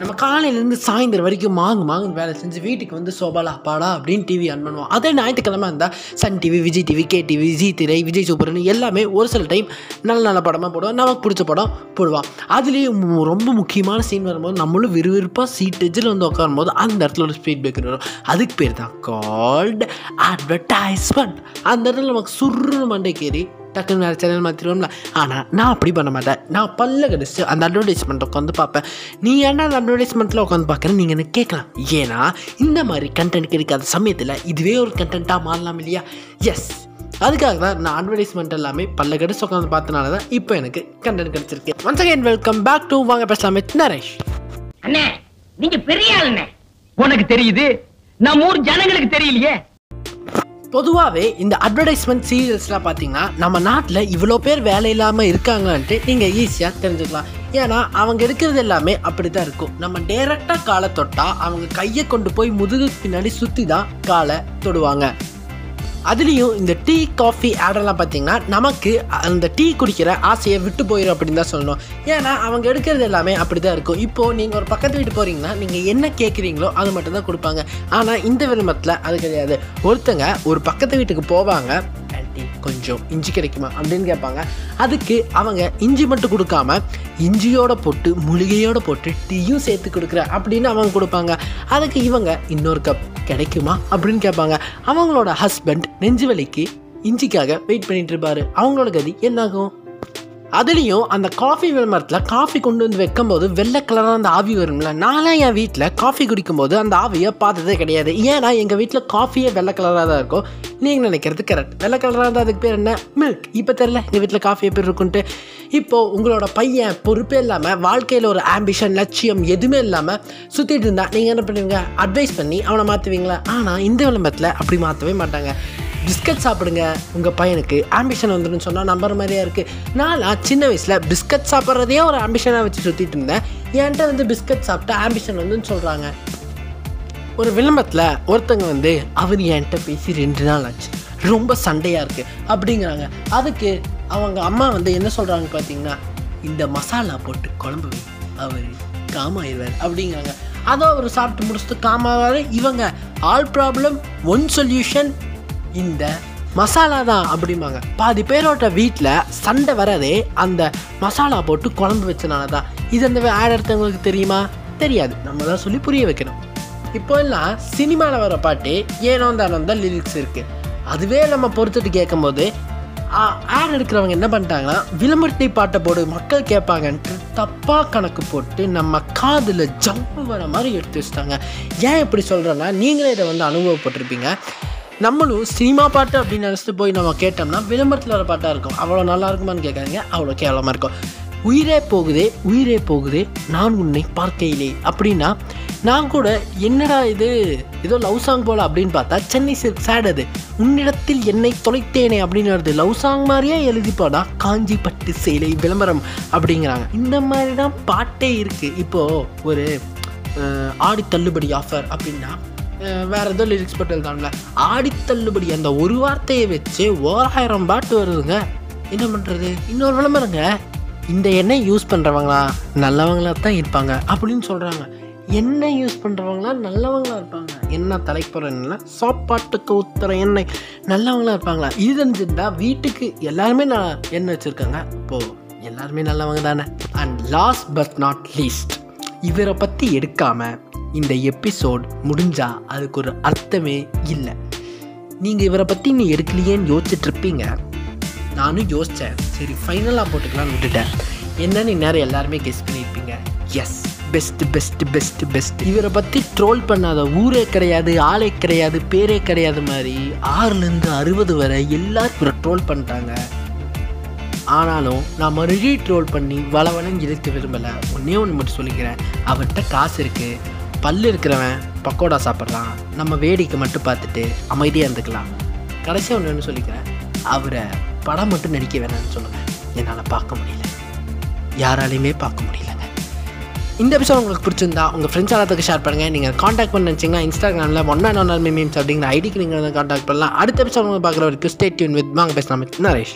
நம்ம காலையிலேருந்து சாயந்தரம் வரைக்கும் மாங்கு மாங்குன்னு வேலை செஞ்சு வீட்டுக்கு வந்து சோபாலா பாடா அப்படின்னு டிவி ஆன் பண்ணுவோம். அதே ஞாயிற்றுக்கிழமை இருந்தால் Sun TV Vijay TV K TV G திரை விஜய் சூப்பர்னு எல்லாமே ஒரு சில டைம் நல்ல நல்ல படமாக போடுவோம். நமக்கு பிடிச்ச படம் போடுவான் அதுலேயும் ரொம்ப முக்கியமான சீன் வரும்போது நம்மளும் விறுவிறுப்பாக சீட் எஜில் வந்து உட்காரும் போது அந்த இடத்துல ஒரு ஸ்பீட் பிரேக்கர் வரும். அதுக்கு பேர் தான் கால்டு அட்வர்டைஸ்மெண்ட் அந்த இடத்துல நமக்கு சுருன்னு மண்டைக்கேறி டக்குன்னு வேறு சேனல் மாற்றிடுவோம்ல ஆனால் நான் அப்படி பண்ண மாட்டேன். நான் பல்ல கடிச்சு அந்த அட்வர்டைஸ்மெண்ட் உட்காந்து பார்ப்பேன். நீ ஏன்னா அந்த அட்வர்டைஸ்மெண்ட்டில் உட்காந்து பார்க்குறேன் நீங்கள் எனக்கு கேட்கலாம்? ஏன்னா இந்த மாதிரி கண்டென்ட் கிடைக்காத சமயத்தில் இதுவே ஒரு கண்டென்ட்டாக மாறலாம் இல்லையா? எஸ் அதுக்காக தான் நான் அட்வர்டைஸ்மெண்ட் எல்லாமே பல்ல கடிச்சு உட்காந்து பார்த்தனால தான் இப்போ எனக்கு கண்டென்ட் கிடச்சிருக்கு. Once again welcome back to வாங்க பேசலாம் நரேஷ் அண்ணே நீங்க பெரிய ஆளுண்ணே. உனக்கு தெரியுது? நம்ம ஊர் ஜனங்களுக்கு தெரியலையே? பொதுவாகவே இந்த அட்வர்டைஸ்மெண்ட் சீரியல்ஸ்லாம் பார்த்தீங்கன்னா நம்ம நாட்டில் இவ்வளோ பேர் வேலை இல்லாமல் இருக்காங்கன்ட்டு நீங்கள் ஈஸியாக தெரிஞ்சுக்கலாம். ஏன்னா அவங்க எடுக்கிறது எல்லாமே அப்படி தான் இருக்கும். நம்ம டேரெக்டாக காலை தொட்டால் அவங்க கையை கொண்டு போய் முதுகுக்கு பின்னாடி சுற்றி தான் காலை தொடுவாங்க. அதுலேயும் இந்த டீ காஃபி ஆடெல்லாம் பார்த்தீங்கன்னா நமக்கு அந்த டீ குடிக்கிற ஆசையை விட்டு போயிடும் அப்படின்னு தான் சொல்லணும். ஏன்னா அவங்க எடுக்கிறது எல்லாமே அப்படி தான் இருக்கும். இப்போது நீங்கள் ஒரு பக்கத்து வீட்டு போகிறீங்கன்னா நீங்கள் என்ன கேட்குறீங்களோ அது மட்டும் தான் கொடுப்பாங்க. ஆனால் இந்த விரும்பத்தில் அது கிடையாது. ஒருத்தங்க ஒரு பக்கத்து வீட்டுக்கு போவாங்க. ஆன்ட்டி கொஞ்சம் இஞ்சி கிடைக்குமா அப்படின்னு கேட்பாங்க. அதுக்கு அவங்க இஞ்சி மட்டும் கொடுக்காம இஞ்சியோட போட்டு மூலிகையோட போட்டு டீயும் சேர்த்து கொடுக்குற அப்படின்னு அவங்க கொடுப்பாங்க. அதுக்கு இவங்க இன்னொரு கப் கிடைக்குமா? அப்படின்னு கேட்பாங்க. அவங்களோட ஹஸ்பண்ட் நெஞ்சு வலிக்கு இஞ்சிக்காக வெயிட் பண்ணிட்டு இருப்பாரு. அவங்களோட கதி என்னாகும்? அதுலேயும் அந்த காஃபி விளம்பரத்தில் காஃபி கொண்டு வந்து வைக்கும்போது வெள்ளை கலராக அந்த ஆவி வரும்ல? நான்லாம் என் வீட்டில் காஃபி குடிக்கும்போது அந்த ஆவியை பார்த்ததே கிடையாது. ஏன்னா எங்கள் வீட்டில் காஃபியே வெள்ளை கலராக தான் இருக்கும். நீங்கள் நினைக்கிறது கரெக்ட் வெள்ளை கலராக இருந்தால் அதுக்கு பேர் என்ன? மில்க் இப்போ தெரில எங்கள் வீட்டில் காஃபி எப்படி இருக்குன்ட்டு. இப்போது உங்களோட பையன் பொறுப்பே இல்லாமல் வாழ்க்கையில் ஒரு ஆம்பிஷன் லட்சியம் எதுவுமே இல்லாமல் சுற்றிட்டு இருந்தால் நீங்கள் என்ன பண்ணுவீங்க? அட்வைஸ் பண்ணி அவனை மாற்றுவீங்களா ஆனால் இந்த விளம்பரத்தில் அப்படி மாற்றவே மாட்டாங்க. பிஸ்கட் சாப்பிடுங்க. உங்கள் பையனுக்கு ஆம்பிஷன் வந்துடும் சொன்னால் நம்புற மாதிரியா இருக்குது நான் சின்ன வயசில் பிஸ்கட் சாப்பிட்றதையே ஒரு ஆம்பிஷனாக வச்சு சுற்றிட்டு இருந்தேன். என்கிட்ட வந்து பிஸ்கட் சாப்பிட்டா ஆம்பிஷன் வந்துன்னு சொல்கிறாங்க ஒரு விளம்பரத்தில் ஒருத்தங்க வந்து அவர் என்கிட்ட பேசி ரெண்டு நாள் ஆச்சு. ரொம்ப சண்டையாக இருக்குது அப்படிங்கிறாங்க. அதுக்கு அவங்க அம்மா வந்து என்ன சொல்கிறாங்க பார்த்தீங்கன்னா இந்த மசாலா போட்டு குழம்பு அவர் காமாயிடுவார் அப்படிங்கிறாங்க. அதை அவர் சாப்பிட்டு முடிச்சுட்டு காமாவார். இவங்க ஆல் ப்ராப்ளம் ஒன் சொல்யூஷன் இந்த மசாலா தான் அப்படிம்பாங்க. பாதி பேரோட வீட்டில் சண்டை வரதே அந்த மசாலா போட்டு குழம்பு வச்சனால தான். இது அந்த ஆட் எடுத்தவங்களுக்கு தெரியுமா? தெரியாது. நம்ம தான் சொல்லி புரிய வைக்கணும். இப்போ எல்லாம் சினிமாவில் வர பாட்டு ஏனோ தானோ தான் லிரிக்ஸ் இருக்குது அதுவே நம்ம பொறுத்துட்டு கேட்கும்போது ஆட் எடுக்கிறவங்க என்ன பண்ணிட்டாங்கன்னா விளம்பரத்தை பாட்டை போடு மக்கள் கேட்பாங்கன்ட்டு தப்பாக கணக்கு போட்டு நம்ம காதில் ஜம்ப் வர மாதிரி எடுத்து வச்சிட்டாங்க. ஏன் இப்படி சொல்கிறேன்னா நீங்களே இதை வந்து அனுபவப்பட்டிருப்பீங்க. நம்மளும் சினிமா பாட்டு அப்படின்னு நினச்சிட்டு போய் நம்ம கேட்டோம்னா விளம்பரத்தில் வர பாட்டாக இருக்கும். அவ்வளோ நல்லா இருக்குமான்னு கேட்காதீங்க. அவ்வளோ கேவலமாக இருக்கும். உயிரே போகுதே உயிரே போகுதே நான் உன்னை பார்க்கையிலே. அப்படின்னா நான் கூட என்னடா இது ஏதோ லவ் சாங் போல அப்படின்னு பார்த்தா சென்னை சில்க் சேட் அது. உன்னிடத்தில் என்னை தொலைத்தேனே அப்படின்னு வருது. லவ் சாங் மாதிரியே எழுதி காஞ்சி பட்டு சேலை விளம்பரம் அப்படிங்கிறாங்க. இந்த மாதிரி தான் பாட்டே இருக்குது இப்போது ஒரு ஆடி தள்ளுபடி ஆஃபர் அப்படின்னா வேறு ஏதோ லிரிக்ஸ் போட்டு எழுதாம்ல ஆடித்தள்ளுபடி அந்த ஒரு வார்த்தையை வச்சு ஓராயிரம் பாட்டு வருதுங்க. என்ன பண்ணுறது இன்னொரு விளம்பரங்க இந்த எண்ணெய் யூஸ் பண்ணுறவங்களா நல்லவங்களா தான் இருப்பாங்க. அப்படின்னு சொல்கிறாங்க எண்ணெய் யூஸ் பண்ணுறவங்களா நல்லவங்களா இருப்பாங்க. என்ன தலைக்கு போகிற சாப்பாட்டுக்கு ஊத்துற எண்ணெய். நல்லவங்களா இருப்பாங்களா? இது தெரிஞ்சிருந்தா வீட்டுக்கு எல்லாருமே நான் எண்ணெய் வச்சுருக்காங்க. இப்போது எல்லாருமே நல்லவங்க தானே? And last but not least இவரை பற்றி எடுக்காமல் இந்த எபிசோட் முடிஞ்சால் அதுக்கு ஒரு அர்த்தமே இல்லை. நீங்கள் இவரை பற்றி நீ எடுக்கலையேன்னு யோசிச்சுட்ருப்பீங்க. நானும் யோசித்தேன் சரி ஃபைனலாக போட்டுக்கலாம்னு விட்டுட்டேன். என்னன்னு இந்நேரம் எல்லாருமே கெஸ் பண்ணியிருப்பீங்க. Yes best best best best இவரை பற்றி ட்ரோல் பண்ணாத ஊரே கிடையாது ஆளே கிடையாது பேரே கிடையாது மாதிரி ஆறுலேருந்து அறுபது வரை எல்லாரும் இவரை ட்ரோல் பண்ணிட்டாங்க. ஆனாலும் நான் மறுபடியும் ட்ரோல் பண்ணி வளவலன்னு இழுக்க விரும்பலை. ஒன்றே ஒன்று மட்டும் சொல்லிக்கிறேன். அவர்கிட்ட காசு இருக்குது பல்லு இருக்கிறவன் பக்கோடா சாப்பிட்றான் நம்ம வேடிக்கை மட்டும் பார்த்துட்டு அமைதியாக இருந்துக்கலாம். கடைசியாக ஒன்று ஒன்று சொல்லிக்கிறேன். அவரை படம் மட்டும் நடிக்க வேணாம்னு சொல்லுங்கள் என்னால் பார்க்க முடியல. யாராலையுமே பார்க்க முடியலங்க. இந்த எபிசோட் உங்களுக்கு பிடிச்சிருந்தா உங்கள் ஃப்ரெண்ட்ஸ் எல்லாத்துக்கு ஷேர் பண்ணுங்கள் நீங்கள் காண்டாக்ட் பண்ண நினச்சிங்கன்னா இன்ஸ்டாகிராமில் ஒன் அண்ட் ஒன் மீம்ஸ் அப்படிங்கிற ஐடிக்கு நீங்கள் வந்து காண்டாக்ட் பண்ணலாம். அடுத்த எபிசோட் உங்களுக்கு பார்க்குற ஒரு ஸ்டேட் டியூன் வித் வாங்க பேசலாம். நரேஷ்.